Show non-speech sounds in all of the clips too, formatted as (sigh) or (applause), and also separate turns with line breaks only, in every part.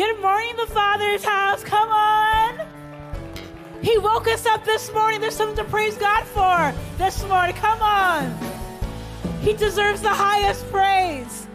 Good morning, the Father's house. Come on. He woke us up this morning. There's something to praise God for this morning. Come on. He deserves the highest praise.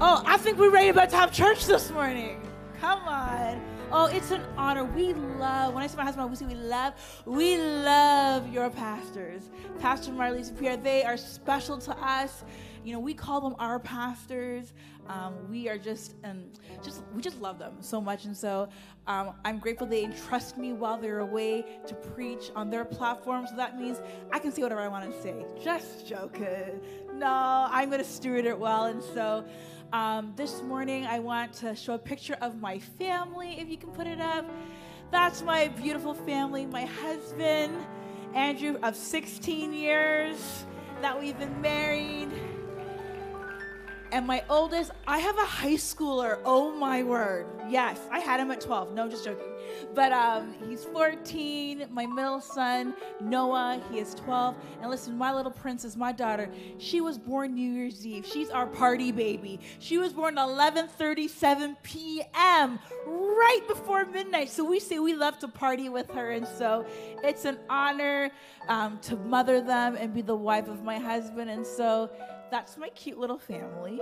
Oh, I think we're ready about to have church this morning. Come on. Oh, it's an honor. We love, when I say my husband, we say we love, we love your pastors. Pastor Marlise Pierre, they are special to us. You know, we call them our pastors. Um, we are just, um, just, we just love them so much. And so um, I'm grateful they entrust me while they're away to preach on their platform. So that means I can say whatever I want to say. Just joking. No, I'm going to steward it well. And so, um, this morning, I want to show a picture of my family, if you can put it up. That's my beautiful family, my husband, Andrew, of 16 years that we've been married. And my oldest, I have a high schooler. Oh my word. Yes, I had him at 12. No, just joking. But um, he's 14. My middle son, Noah, he is 12. And listen, my little princess, my daughter, she was born New Year's Eve. She's our party baby. She was born 11:37 p.m. right before midnight. So we say we love to party with her, and so it's an honor um, to mother them and be the wife of my husband. And so that's my cute little family.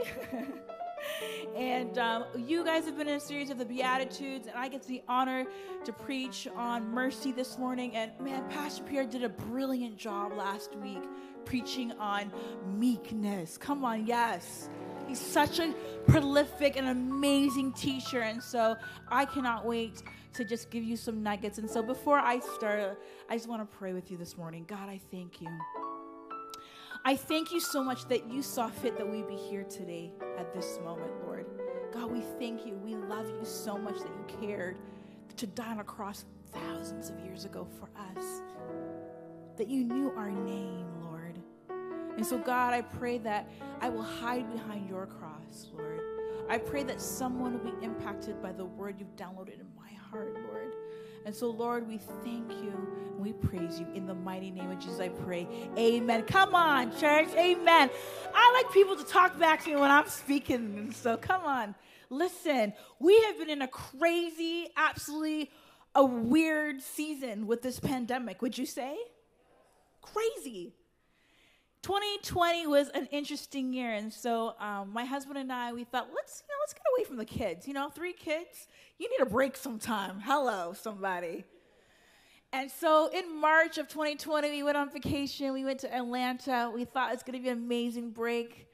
(laughs) and um, you guys have been in a series of the Beatitudes, and I get the honor to preach on mercy this morning. And man, Pastor Pierre did a brilliant job last week preaching on meekness. Come on, yes. He's such a prolific and amazing teacher. And so I cannot wait to just give you some nuggets. And so before I start, I just want to pray with you this morning. God, I thank you. I thank you so much that you saw fit that we be here today at this moment, Lord. God, we thank you. We love you so much that you cared to die on a cross thousands of years ago for us, that you knew our name, Lord. And so, God, I pray that I will hide behind your cross, Lord. I pray that someone will be impacted by the word you've downloaded in my heart, Lord. And so, Lord, we thank you and we praise you. In the mighty name of Jesus, I pray. Amen. Come on, church. Amen. I like people to talk back to me when I'm speaking. So, come on. Listen, we have been in a crazy, absolutely a weird season with this pandemic, would you say? Crazy. 2020 was an interesting year, and so um, my husband and I we thought let's you know let's get away from the kids. You know, three kids, you need a break sometime. Hello, somebody. And so in March of 2020, we went on vacation. We went to Atlanta. We thought it's going to be an amazing break.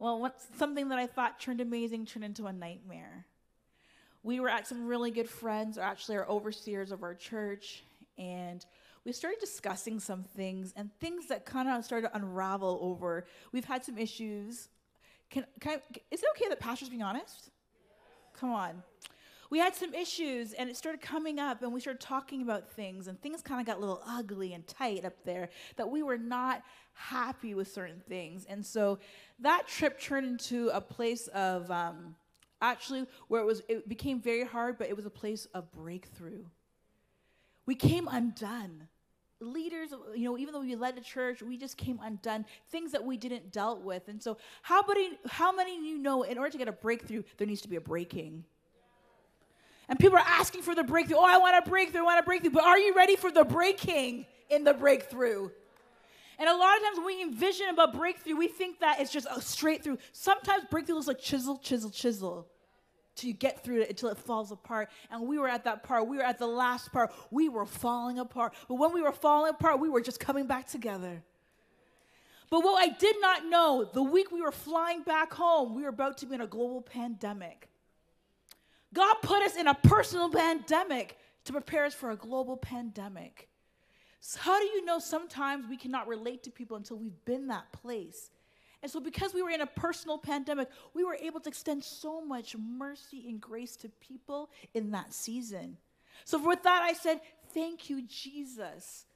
Well, something that I thought turned amazing turned into a nightmare. We were at some really good friends, or actually our overseers of our church, and we started discussing some things and things that kind of started to unravel over. We've had some issues. Can, can I, is it okay that pastor's being honest? Come on. We had some issues and it started coming up and we started talking about things and things kind of got a little ugly and tight up there that we were not happy with certain things. And so that trip turned into a place of um, actually where it was it became very hard, but it was a place of breakthrough. We came undone leaders, you know, even though we led the church, we just came undone. Things that we didn't dealt with. And so, how many, how many of you know in order to get a breakthrough, there needs to be a breaking? And people are asking for the breakthrough. Oh, I want a breakthrough, I want a breakthrough. But are you ready for the breaking in the breakthrough? And a lot of times when we envision about breakthrough, we think that it's just a straight through. Sometimes breakthrough is like chisel, chisel, chisel till you get through it until it falls apart. And we were at that part. We were at the last part. We were falling apart. But when we were falling apart, we were just coming back together. But what I did not know, the week we were flying back home, we were about to be in a global pandemic. God put us in a personal pandemic to prepare us for a global pandemic. So how do you know sometimes we cannot relate to people until we've been that place? And so, because we were in a personal pandemic, we were able to extend so much mercy and grace to people in that season. So, with that, I said, Thank you, Jesus,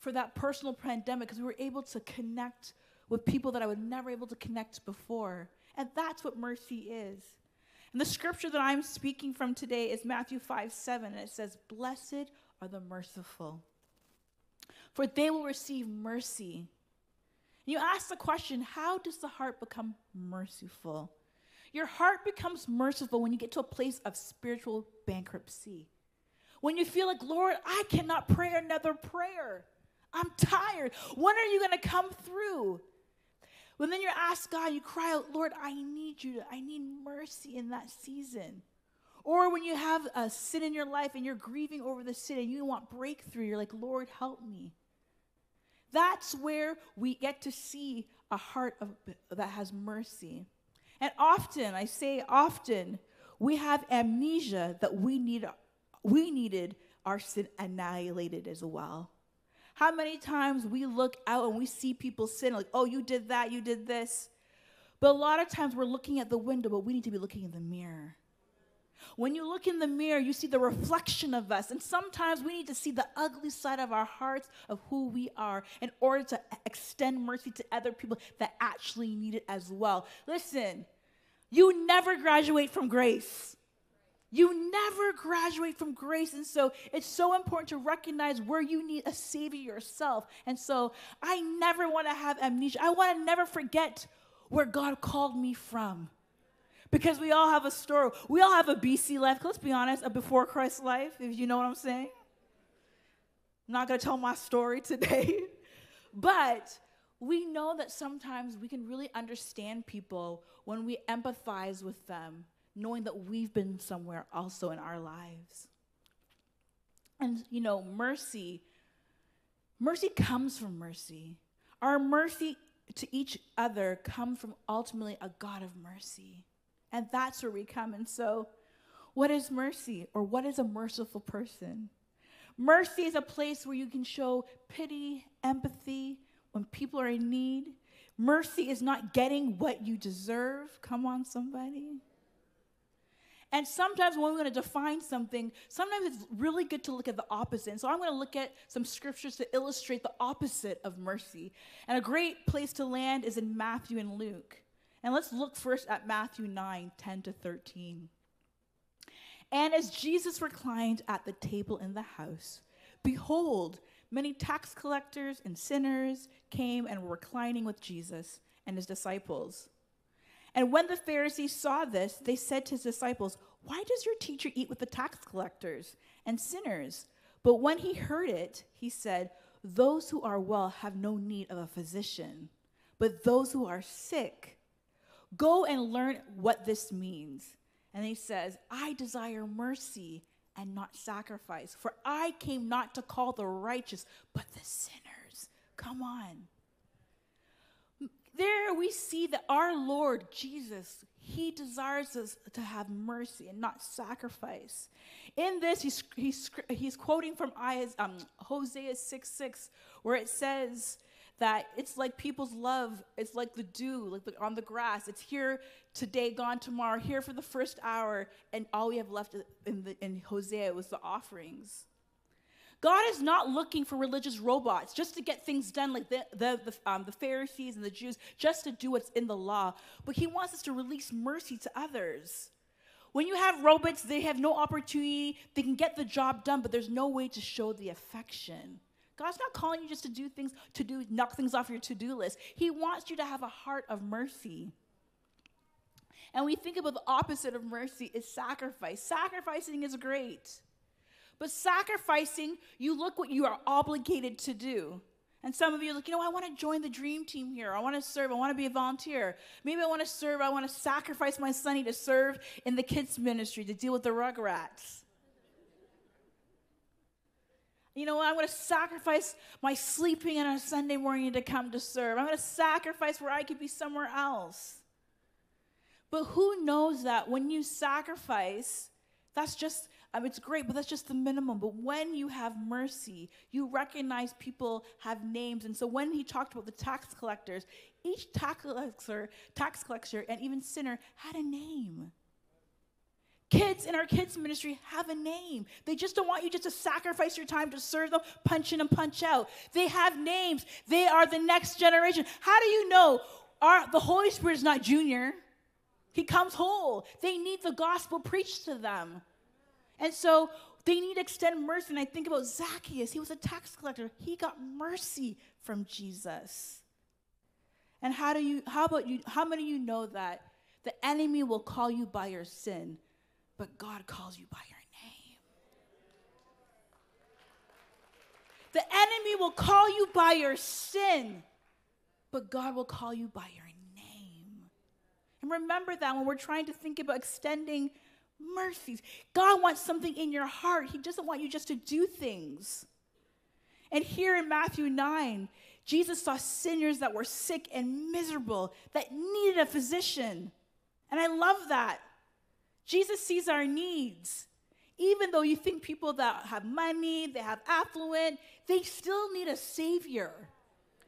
for that personal pandemic, because we were able to connect with people that I was never able to connect before. And that's what mercy is. And the scripture that I'm speaking from today is Matthew 5 7, and it says, Blessed are the merciful, for they will receive mercy. You ask the question how does the heart become merciful? Your heart becomes merciful when you get to a place of spiritual bankruptcy. When you feel like, Lord, I cannot pray another prayer. I'm tired. When are you going to come through? When then you ask God, you cry out, Lord, I need you. I need mercy in that season. Or when you have a sin in your life and you're grieving over the sin and you want breakthrough, you're like, Lord, help me. That's where we get to see a heart of, that has mercy. And often, I say often, we have amnesia that we need we needed our sin annihilated as well. How many times we look out and we see people sin, like, oh, you did that, you did this. But a lot of times we're looking at the window, but we need to be looking in the mirror. When you look in the mirror, you see the reflection of us. And sometimes we need to see the ugly side of our hearts of who we are in order to extend mercy to other people that actually need it as well. Listen, you never graduate from grace. You never graduate from grace. And so it's so important to recognize where you need a savior yourself. And so I never want to have amnesia. I want to never forget where God called me from. Because we all have a story. We all have a BC life. Let's be honest, a before Christ life, if you know what I'm saying. I'm not going to tell my story today. (laughs) but we know that sometimes we can really understand people when we empathize with them, knowing that we've been somewhere also in our lives. And, you know, mercy, mercy comes from mercy. Our mercy to each other comes from ultimately a God of mercy. And that's where we come. And so, what is mercy or what is a merciful person? Mercy is a place where you can show pity, empathy when people are in need. Mercy is not getting what you deserve. Come on, somebody. And sometimes when we're going to define something, sometimes it's really good to look at the opposite. And so I'm going to look at some scriptures to illustrate the opposite of mercy. And a great place to land is in Matthew and Luke. And let's look first at Matthew 9 10 to 13. And as Jesus reclined at the table in the house, behold, many tax collectors and sinners came and were reclining with Jesus and his disciples. And when the Pharisees saw this, they said to his disciples, Why does your teacher eat with the tax collectors and sinners? But when he heard it, he said, Those who are well have no need of a physician, but those who are sick. Go and learn what this means. And he says, I desire mercy and not sacrifice, for I came not to call the righteous, but the sinners. Come on. There we see that our Lord Jesus, he desires us to have mercy and not sacrifice. In this, he's, he's, he's quoting from Isaiah, um, Hosea 6 6, where it says, that it's like people's love it's like the dew like the, on the grass. It's here today gone tomorrow here for the first hour and all we have left in, the, in hosea was the offerings. God is not looking for religious robots just to get things done like the, the, the, um, the pharisees and the jews just to do what's in the law. But he wants us to release mercy to others. When you have robots they have no opportunity they can get the job done but there's no way to show the affection God's not calling you just to do things, to do knock things off your to-do list. He wants you to have a heart of mercy. And we think about the opposite of mercy is sacrifice. Sacrificing is great. But sacrificing, you look what you are obligated to do. And some of you are like, you know, I want to join the dream team here. I want to serve. I want to be a volunteer. Maybe I want to serve. I want to sacrifice my sonny to serve in the kids' ministry to deal with the rugrats. You know, I'm going to sacrifice my sleeping on a Sunday morning to come to serve. I'm going to sacrifice where I could be somewhere else. But who knows that when you sacrifice, that's just, I mean, it's great, but that's just the minimum. But when you have mercy, you recognize people have names. And so when he talked about the tax collectors, each tax collector, tax collector, and even sinner had a name. Kids in our kids' ministry have a name. They just don't want you just to sacrifice your time to serve them, punch in and punch out. They have names. They are the next generation. How do you know our, the Holy Spirit is not junior? He comes whole. They need the gospel preached to them. And so they need to extend mercy. And I think about Zacchaeus. He was a tax collector. He got mercy from Jesus. And how do you how about you how many of you know that The enemy will call you by your sin, but God calls you by your name. The enemy will call you by your sin, but God will call you by your name. And remember that when we're trying to think about extending mercies, God wants something in your heart. He doesn't want you just to do things. And here in Matthew 9, Jesus saw sinners that were sick and miserable, that needed a physician. And I love that. Jesus sees our needs. Even though you think people that have money, they have affluent, they still need a savior.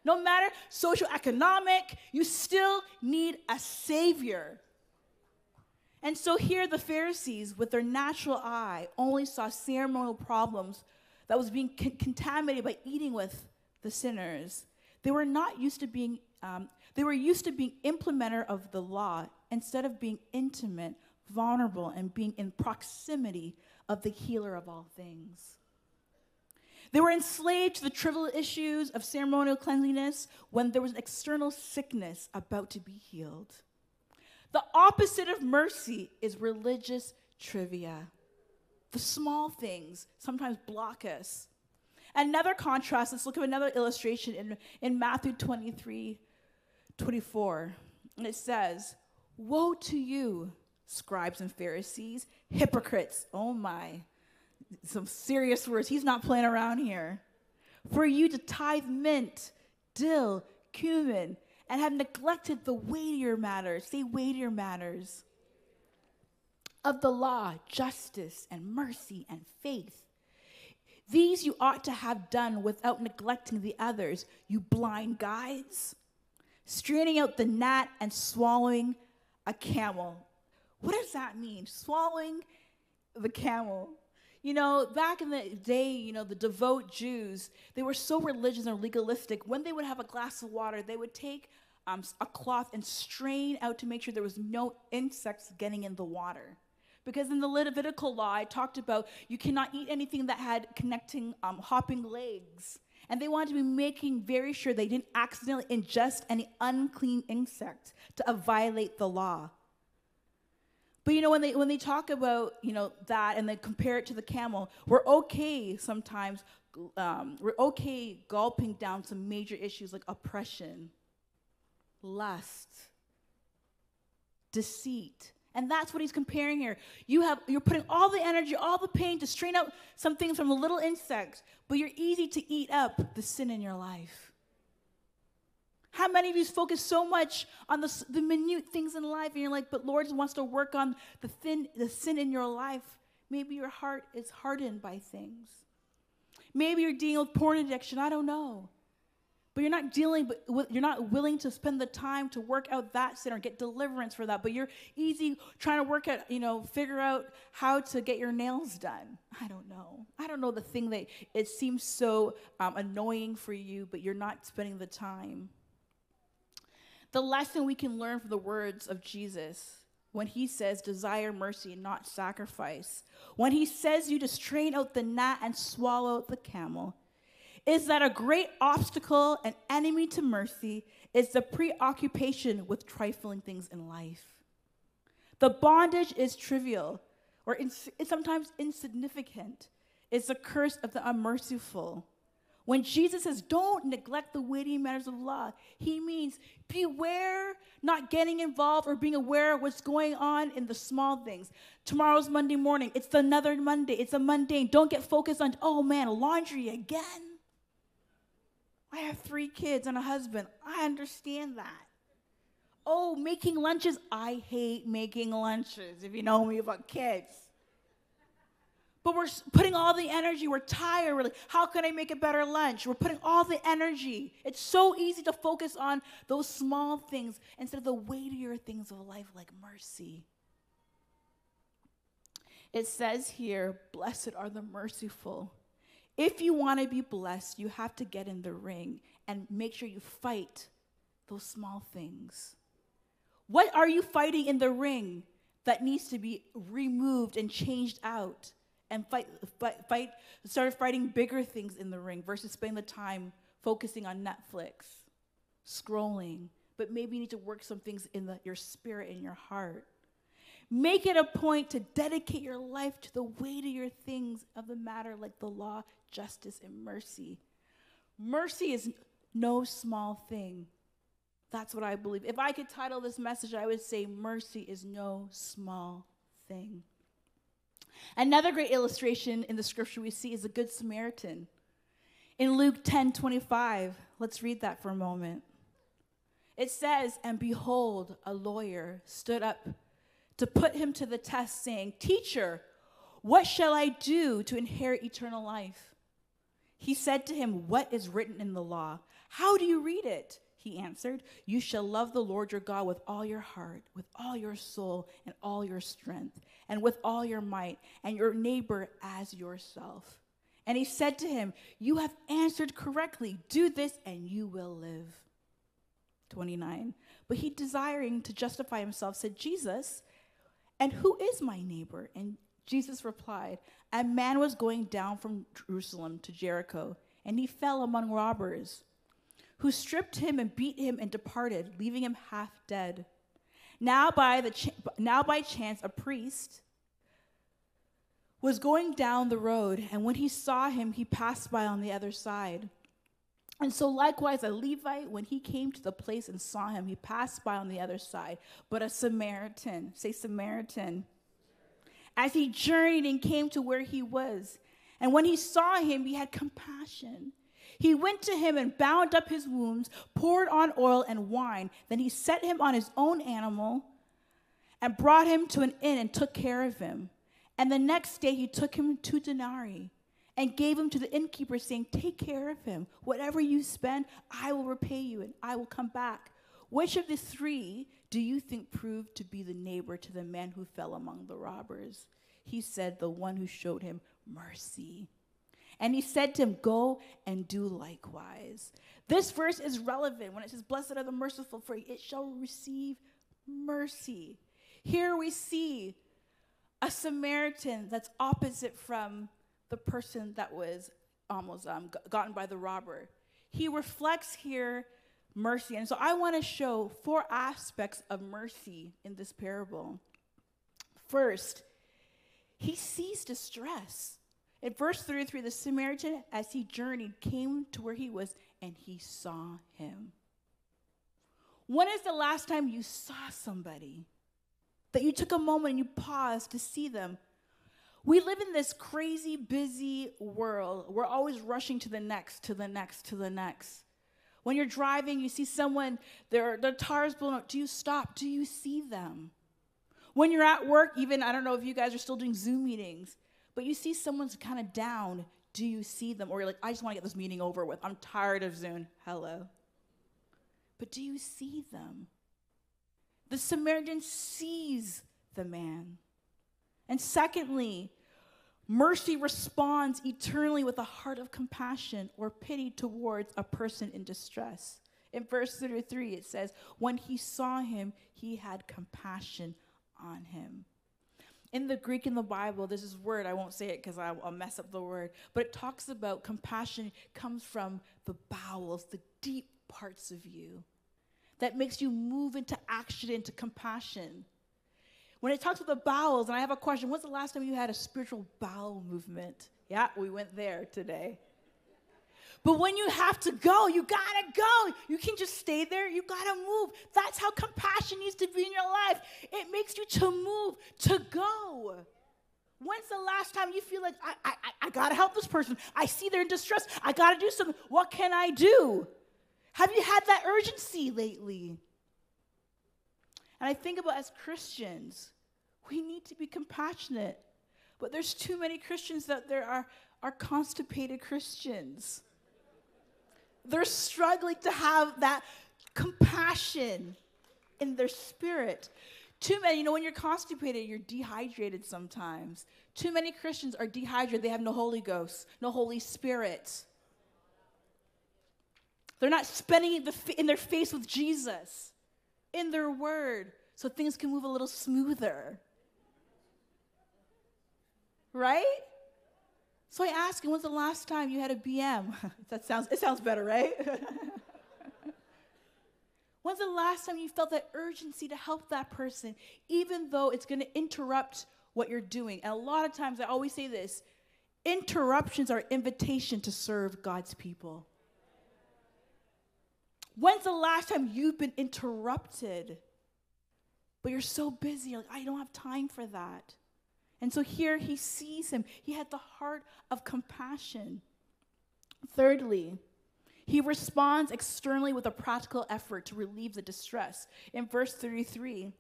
No matter social economic, you still need a savior. And so here the Pharisees, with their natural eye, only saw ceremonial problems that was being con- contaminated by eating with the sinners. They were not used to being, um, they were used to being implementer of the law instead of being intimate, vulnerable, and being in proximity of the healer of all things. They were enslaved to the trivial issues of ceremonial cleanliness when there was an external sickness about to be healed. The opposite of mercy is religious trivia. The small things sometimes block us. Another contrast, let's look at another illustration in, in Matthew 23 24. And it says, Woe to you, scribes and Pharisees, hypocrites. Oh my, some serious words. He's not playing around here. For you to tithe mint, dill, cumin, and have neglected the weightier matters. Say weightier matters of the law, justice and mercy and faith. These you ought to have done without neglecting the others, you blind guides, straining out the gnat and swallowing a camel. What does that mean? Swallowing the camel. You know, back in the day, you know, the devout Jews, they were so religious and legalistic. When they would have a glass of water, they would take um, a cloth and strain out to make sure there was no insects getting in the water. Because in the Levitical law, I talked about you cannot eat anything that had connecting um, hopping legs. And they wanted to be making very sure they didn't accidentally ingest any unclean insect to violate the law. But you know, when they when they talk about you know that and they compare it to the camel, we're okay sometimes. Um, we're okay gulping down some major issues like oppression, lust, deceit, and that's what he's comparing here. You have you're putting all the energy, all the pain to strain out some things from a little insect, but you're easy to eat up the sin in your life. How many of you focus so much on the, the minute things in life, and you're like, but Lord wants to work on the thin, the sin in your life. Maybe your heart is hardened by things. Maybe you're dealing with porn addiction. I don't know but you're not dealing with, you're not willing to spend the time to work out that sin or get deliverance for that but you're easy trying to work out you know figure out how to get your nails done i don't know i don't know the thing that it seems so um, annoying for you but you're not spending the time the lesson we can learn from the words of jesus when he says desire mercy and not sacrifice when he says you to strain out the gnat and swallow the camel is that a great obstacle and enemy to mercy is the preoccupation with trifling things in life. The bondage is trivial or ins- sometimes insignificant. It's the curse of the unmerciful. When Jesus says, don't neglect the weighty matters of law, he means beware not getting involved or being aware of what's going on in the small things. Tomorrow's Monday morning. It's another Monday. It's a mundane. Don't get focused on, oh man, laundry again. I have three kids and a husband. I understand that. Oh, making lunches. I hate making lunches, if you know me about kids. But we're putting all the energy. We're tired. We're like, how can I make a better lunch? We're putting all the energy. It's so easy to focus on those small things instead of the weightier things of life like mercy. It says here, blessed are the merciful, if you want to be blessed, you have to get in the ring and make sure you fight those small things. What are you fighting in the ring that needs to be removed and changed out? And fight, fight, fight start fighting bigger things in the ring versus spending the time focusing on Netflix, scrolling, but maybe you need to work some things in the, your spirit and your heart. Make it a point to dedicate your life to the weightier things of the matter, like the law, justice, and mercy. Mercy is no small thing. That's what I believe. If I could title this message, I would say, Mercy is no small thing. Another great illustration in the scripture we see is the Good Samaritan. In Luke 10 25, let's read that for a moment. It says, And behold, a lawyer stood up to put him to the test, saying, Teacher, what shall I do to inherit eternal life? He said to him, What is written in the law? How do you read it? He answered, You shall love the Lord your God with all your heart, with all your soul, and all your strength, and with all your might, and your neighbor as yourself. And he said to him, You have answered correctly. Do this, and you will live. 29. But he, desiring to justify himself, said, Jesus, and who is my neighbor? And Jesus replied, A man was going down from Jerusalem to Jericho, and he fell among robbers, who stripped him and beat him and departed, leaving him half dead. Now by, the now by chance, a priest was going down the road, and when he saw him, he passed by on the other side. And so, likewise, a Levite, when he came to the place and saw him, he passed by on the other side. But a Samaritan, say Samaritan, as he journeyed and came to where he was, and when he saw him, he had compassion. He went to him and bound up his wounds, poured on oil and wine. Then he set him on his own animal and brought him to an inn and took care of him. And the next day he took him two denarii and gave him to the innkeeper, saying, Take care of him. Whatever you spend, I will repay you, and I will come back. Which of the three do you think proved to be the neighbor to the man who fell among the robbers? He said, The one who showed him mercy. And he said to him, Go and do likewise. This verse is relevant when it says, Blessed are the merciful, for it shall receive mercy. Here we see a Samaritan that's opposite from the person that was almost um, gotten by the robber. He reflects here mercy. And so I want to show four aspects of mercy in this parable. First, he sees distress. In verse 33, the Samaritan, as he journeyed, came to where he was and he saw him. When is the last time you saw somebody? That you took a moment and you paused to see them we live in this crazy, busy world. We're always rushing to the next, to the next, to the next. When you're driving, you see someone, their, their tires blown up. Do you stop? Do you see them? When you're at work, even, I don't know if you guys are still doing Zoom meetings, but you see someone's kind of down. Do you see them? Or you're like, I just want to get this meeting over with. I'm tired of Zoom. Hello. But do you see them? The Samaritan sees the man. And secondly, Mercy responds eternally with a heart of compassion or pity towards a person in distress. In verse 33, it says, When he saw him, he had compassion on him. In the Greek in the Bible, there's this word, I won't say it because I'll mess up the word, but it talks about compassion comes from the bowels, the deep parts of you that makes you move into action, into compassion. When it talks about the bowels, and I have a question when's the last time you had a spiritual bowel movement? Yeah, we went there today. But when you have to go, you gotta go. You can just stay there, you gotta move. That's how compassion needs to be in your life. It makes you to move, to go. When's the last time you feel like, I, I, I gotta help this person? I see they're in distress. I gotta do something. What can I do? Have you had that urgency lately? And I think about as Christians, we need to be compassionate. But there's too many Christians that there are, are constipated Christians. They're struggling to have that compassion in their spirit. Too many, you know, when you're constipated, you're dehydrated sometimes. Too many Christians are dehydrated. They have no Holy Ghost, no Holy Spirit. They're not spending in their face with Jesus in their word so things can move a little smoother. Right? So I ask him, when's the last time you had a BM? (laughs) that sounds, it sounds better, right? (laughs) When's the last time you felt that urgency to help that person, even though it's going to interrupt what you're doing? And a lot of times, I always say this interruptions are invitation to serve God's people. When's the last time you've been interrupted? But you're so busy, like, I don't have time for that. And so here he sees him. He had the heart of compassion. Thirdly, he responds externally with a practical effort to relieve the distress. In verse 33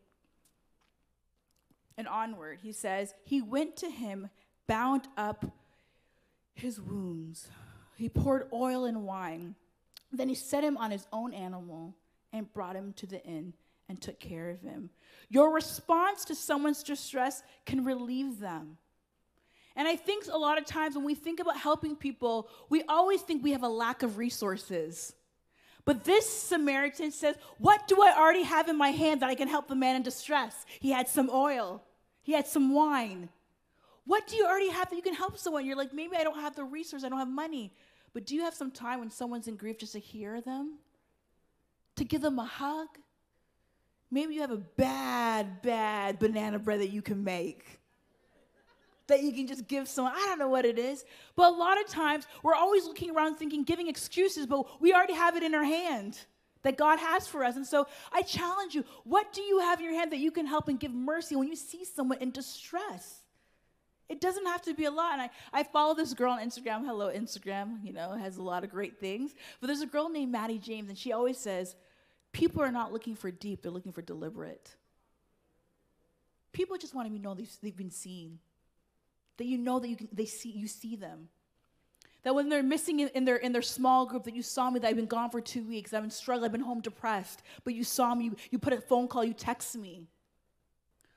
and onward, he says, He went to him, bound up his wounds. He poured oil and wine. Then he set him on his own animal and brought him to the inn and took care of him. Your response to someone's distress can relieve them. And I think a lot of times when we think about helping people, we always think we have a lack of resources. But this Samaritan says, What do I already have in my hand that I can help the man in distress? He had some oil, he had some wine. What do you already have that you can help someone? You're like, Maybe I don't have the resource, I don't have money. But do you have some time when someone's in grief just to hear them? To give them a hug? Maybe you have a bad, bad banana bread that you can make that you can just give someone. I don't know what it is. But a lot of times we're always looking around thinking, giving excuses, but we already have it in our hand that God has for us. And so I challenge you what do you have in your hand that you can help and give mercy when you see someone in distress? It doesn't have to be a lot. And I, I follow this girl on Instagram. Hello, Instagram, you know, has a lot of great things. But there's a girl named Maddie James, and she always says, People are not looking for deep, they're looking for deliberate. People just want to know they've, been seen that you know that you can, they see, you see them. That when they're missing in, in, their, in their small group, that you saw me, that I've been gone for two weeks, I've been struggling, I've been home depressed, but you saw me, you, you put a phone call, you text me.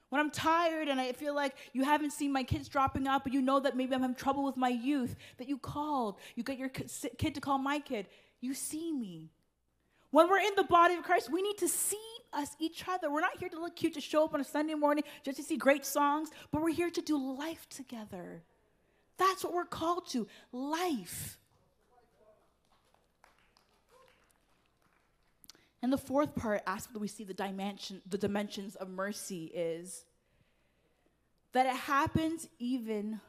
When I'm tired and I feel like you haven't seen my kids dropping out, but you know that maybe I'm having trouble with my youth, that you called, you got your kid to call my kid, you see me. When we're in the body of Christ, we need to see us, each other. We're not here to look cute, to show up on a Sunday morning just to see great songs, but we're here to do life together. That's what we're called to life. And the fourth part, aspect that we see the dimension, the dimensions of mercy is that it happens even,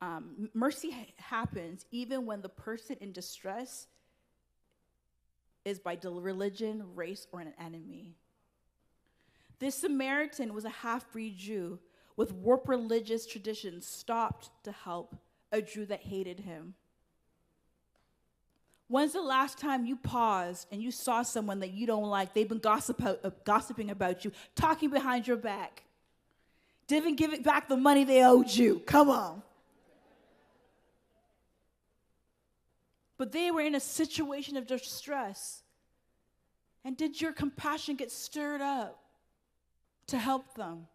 um, mercy happens even when the person in distress is by religion, race, or an enemy. This Samaritan was a half breed Jew with warped religious traditions, stopped to help a Jew that hated him. When's the last time you paused and you saw someone that you don't like? They've been gossip, uh, gossiping about you, talking behind your back. Didn't give it back the money they owed you. Come on. But they were in a situation of distress. And did your compassion get stirred up to help them?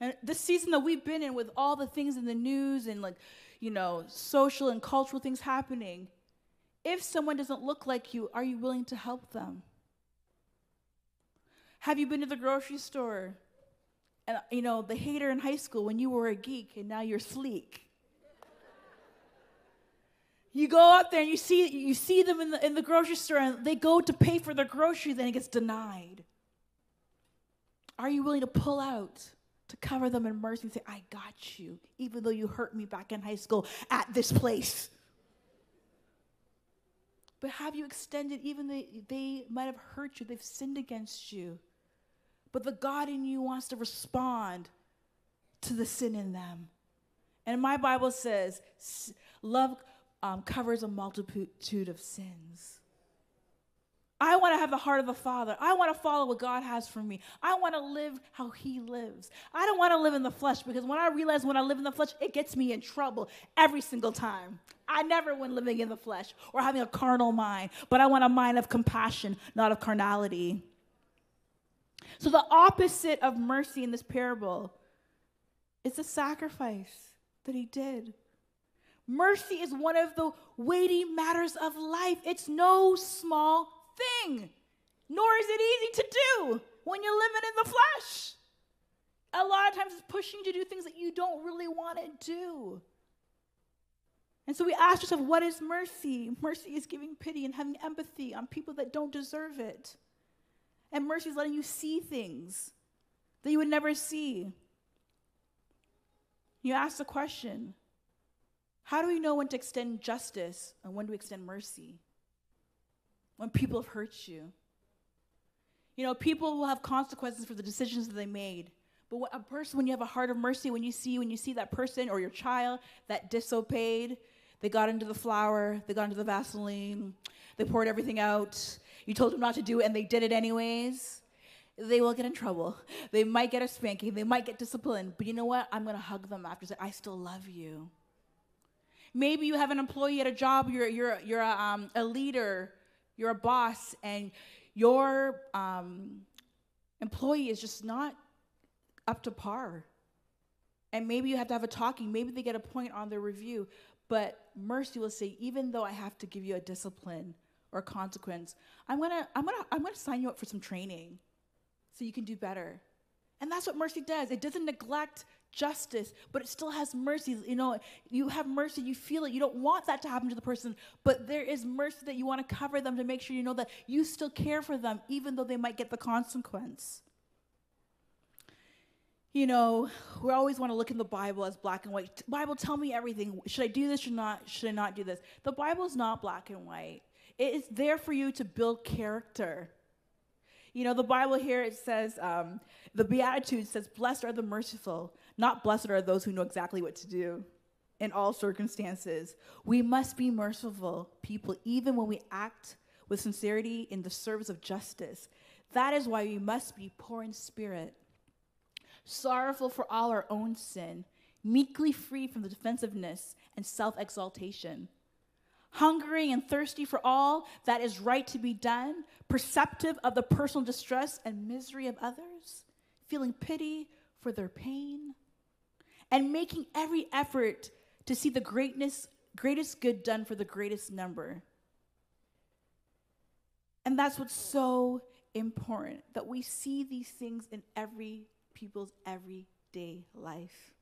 And this season that we've been in with all the things in the news and like, you know, social and cultural things happening, if someone doesn't look like you, are you willing to help them? Have you been to the grocery store? And you know, the hater in high school when you were a geek and now you're sleek. You go up there and you see, you see them in the, in the grocery store and they go to pay for their groceries and it gets denied. Are you willing to pull out to cover them in mercy and say, I got you, even though you hurt me back in high school at this place? But have you extended, even though they might have hurt you, they've sinned against you, but the God in you wants to respond to the sin in them. And my Bible says, love um, covers a multitude of sins. I want to have the heart of a father. I want to follow what God has for me. I want to live how He lives. I don't want to live in the flesh because when I realize when I live in the flesh, it gets me in trouble every single time. I never win living in the flesh or having a carnal mind, but I want a mind of compassion, not of carnality. So, the opposite of mercy in this parable is the sacrifice that He did. Mercy is one of the weighty matters of life. It's no small thing, nor is it easy to do when you're living in the flesh. A lot of times it's pushing you to do things that you don't really want to do. And so we ask ourselves, what is mercy? Mercy is giving pity and having empathy on people that don't deserve it. And mercy is letting you see things that you would never see. You ask the question how do we know when to extend justice and when to extend mercy? When people have hurt you. You know, people will have consequences for the decisions that they made. But a person, when you have a heart of mercy, when you see when you see that person or your child that disobeyed, they got into the flour, they got into the Vaseline, they poured everything out. You told them not to do it, and they did it anyways. They will get in trouble. They might get a spanking. They might get disciplined. But you know what? I'm gonna hug them after. Say, I still love you. Maybe you have an employee at a job. You're you're you're a, um, a leader. You're a boss, and your um, employee is just not up to par. And maybe you have to have a talking. Maybe they get a point on their review. But mercy will say, even though I have to give you a discipline or a consequence, I'm gonna, I'm gonna, I'm gonna sign you up for some training so you can do better. And that's what mercy does. It doesn't neglect justice, but it still has mercy. You know, you have mercy, you feel it. You don't want that to happen to the person, but there is mercy that you want to cover them to make sure you know that you still care for them, even though they might get the consequence you know, we always want to look in the Bible as black and white. Bible, tell me everything. Should I do this or not? Should I not do this? The Bible is not black and white. It is there for you to build character. You know, the Bible here, it says, um, the Beatitude says, Blessed are the merciful, not blessed are those who know exactly what to do in all circumstances. We must be merciful people, even when we act with sincerity in the service of justice. That is why we must be poor in spirit sorrowful for all our own sin, meekly free from the defensiveness and self exaltation, hungering and thirsty for all that is right to be done, perceptive of the personal distress and misery of others, feeling pity for their pain, and making every effort to see the greatness, greatest good done for the greatest number. And that's what's so important that we see these things in every people's everyday life.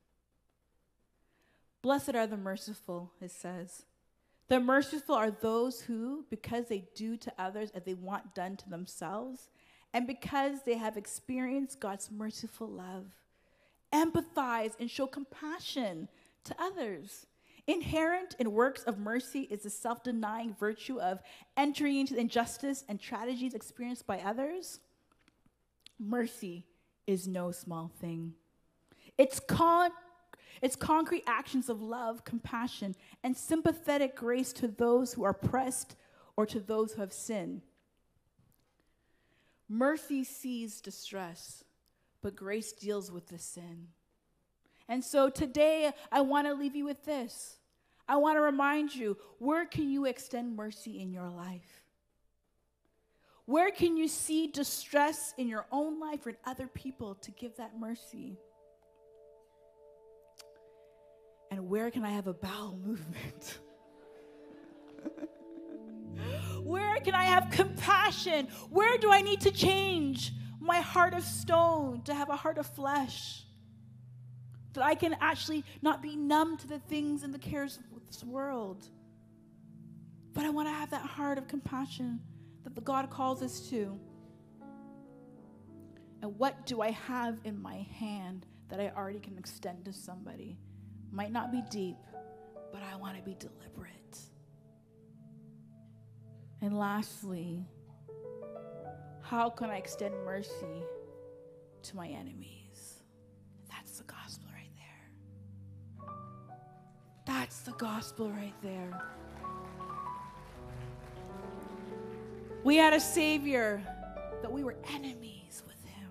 Blessed are the merciful, it says. The merciful are those who, because they do to others as they want done to themselves, and because they have experienced God's merciful love, empathize and show compassion to others. Inherent in works of mercy is the self denying virtue of entering into the injustice and tragedies experienced by others. Mercy is no small thing. It's, con- it's concrete actions of love, compassion, and sympathetic grace to those who are pressed or to those who have sinned. Mercy sees distress, but grace deals with the sin. And so today, I want to leave you with this. I want to remind you where can you extend mercy in your life? Where can you see distress in your own life or in other people to give that mercy? And where can I have a bowel (laughs) movement? where can I have compassion? Where do I need to change my heart of stone to have a heart of flesh? That I can actually not be numb to the things and the cares of this world. But I want to have that heart of compassion that the God calls us to? And what do I have in my hand that I already can extend to somebody? Might not be deep, but I want to be deliberate. And lastly, how can I extend mercy to my enemies? That's the gospel right there. That's the gospel right there. We had a Savior that we were enemies with Him.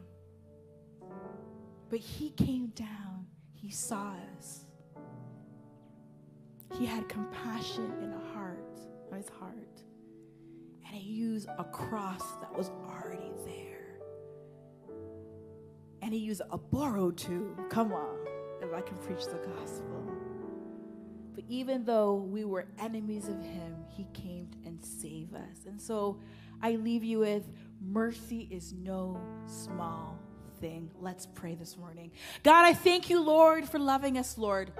But He came down, He saw us. He had compassion in a heart, on His heart. And He used a cross that was already there. And He used a borrowed too. Come on, if I can preach the gospel. But even though we were enemies of Him, He came and saved us. And so, I leave you with mercy is no small thing. Let's pray this morning. God, I thank you, Lord, for loving us, Lord.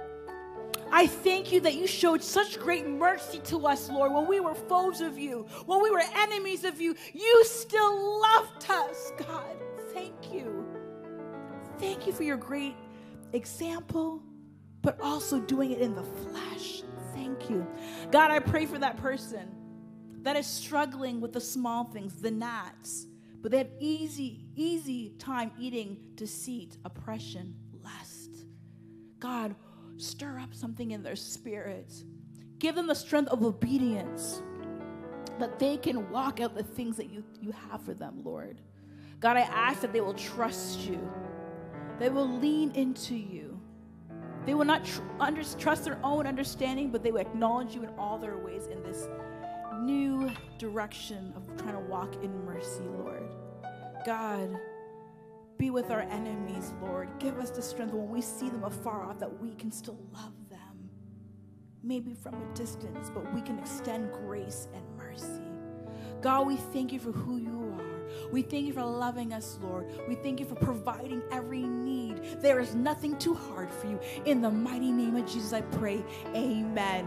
I thank you that you showed such great mercy to us, Lord, when we were foes of you, when we were enemies of you. You still loved us, God. Thank you. Thank you for your great example, but also doing it in the flesh. Thank you. God, I pray for that person that is struggling with the small things, the gnats, but they have easy, easy time eating deceit, oppression, lust. God, stir up something in their spirits. Give them the strength of obedience that they can walk out the things that you, you have for them, Lord. God, I ask that they will trust you, they will lean into you. They will not tr- under, trust their own understanding, but they will acknowledge you in all their ways in this new direction of trying to walk in mercy, Lord. God, be with our enemies, Lord. Give us the strength when we see them afar off that we can still love them. Maybe from a distance, but we can extend grace and mercy. God, we thank you for who you are. We thank you for loving us, Lord. We thank you for providing every need. There is nothing too hard for you. In the mighty name of Jesus, I pray. Amen.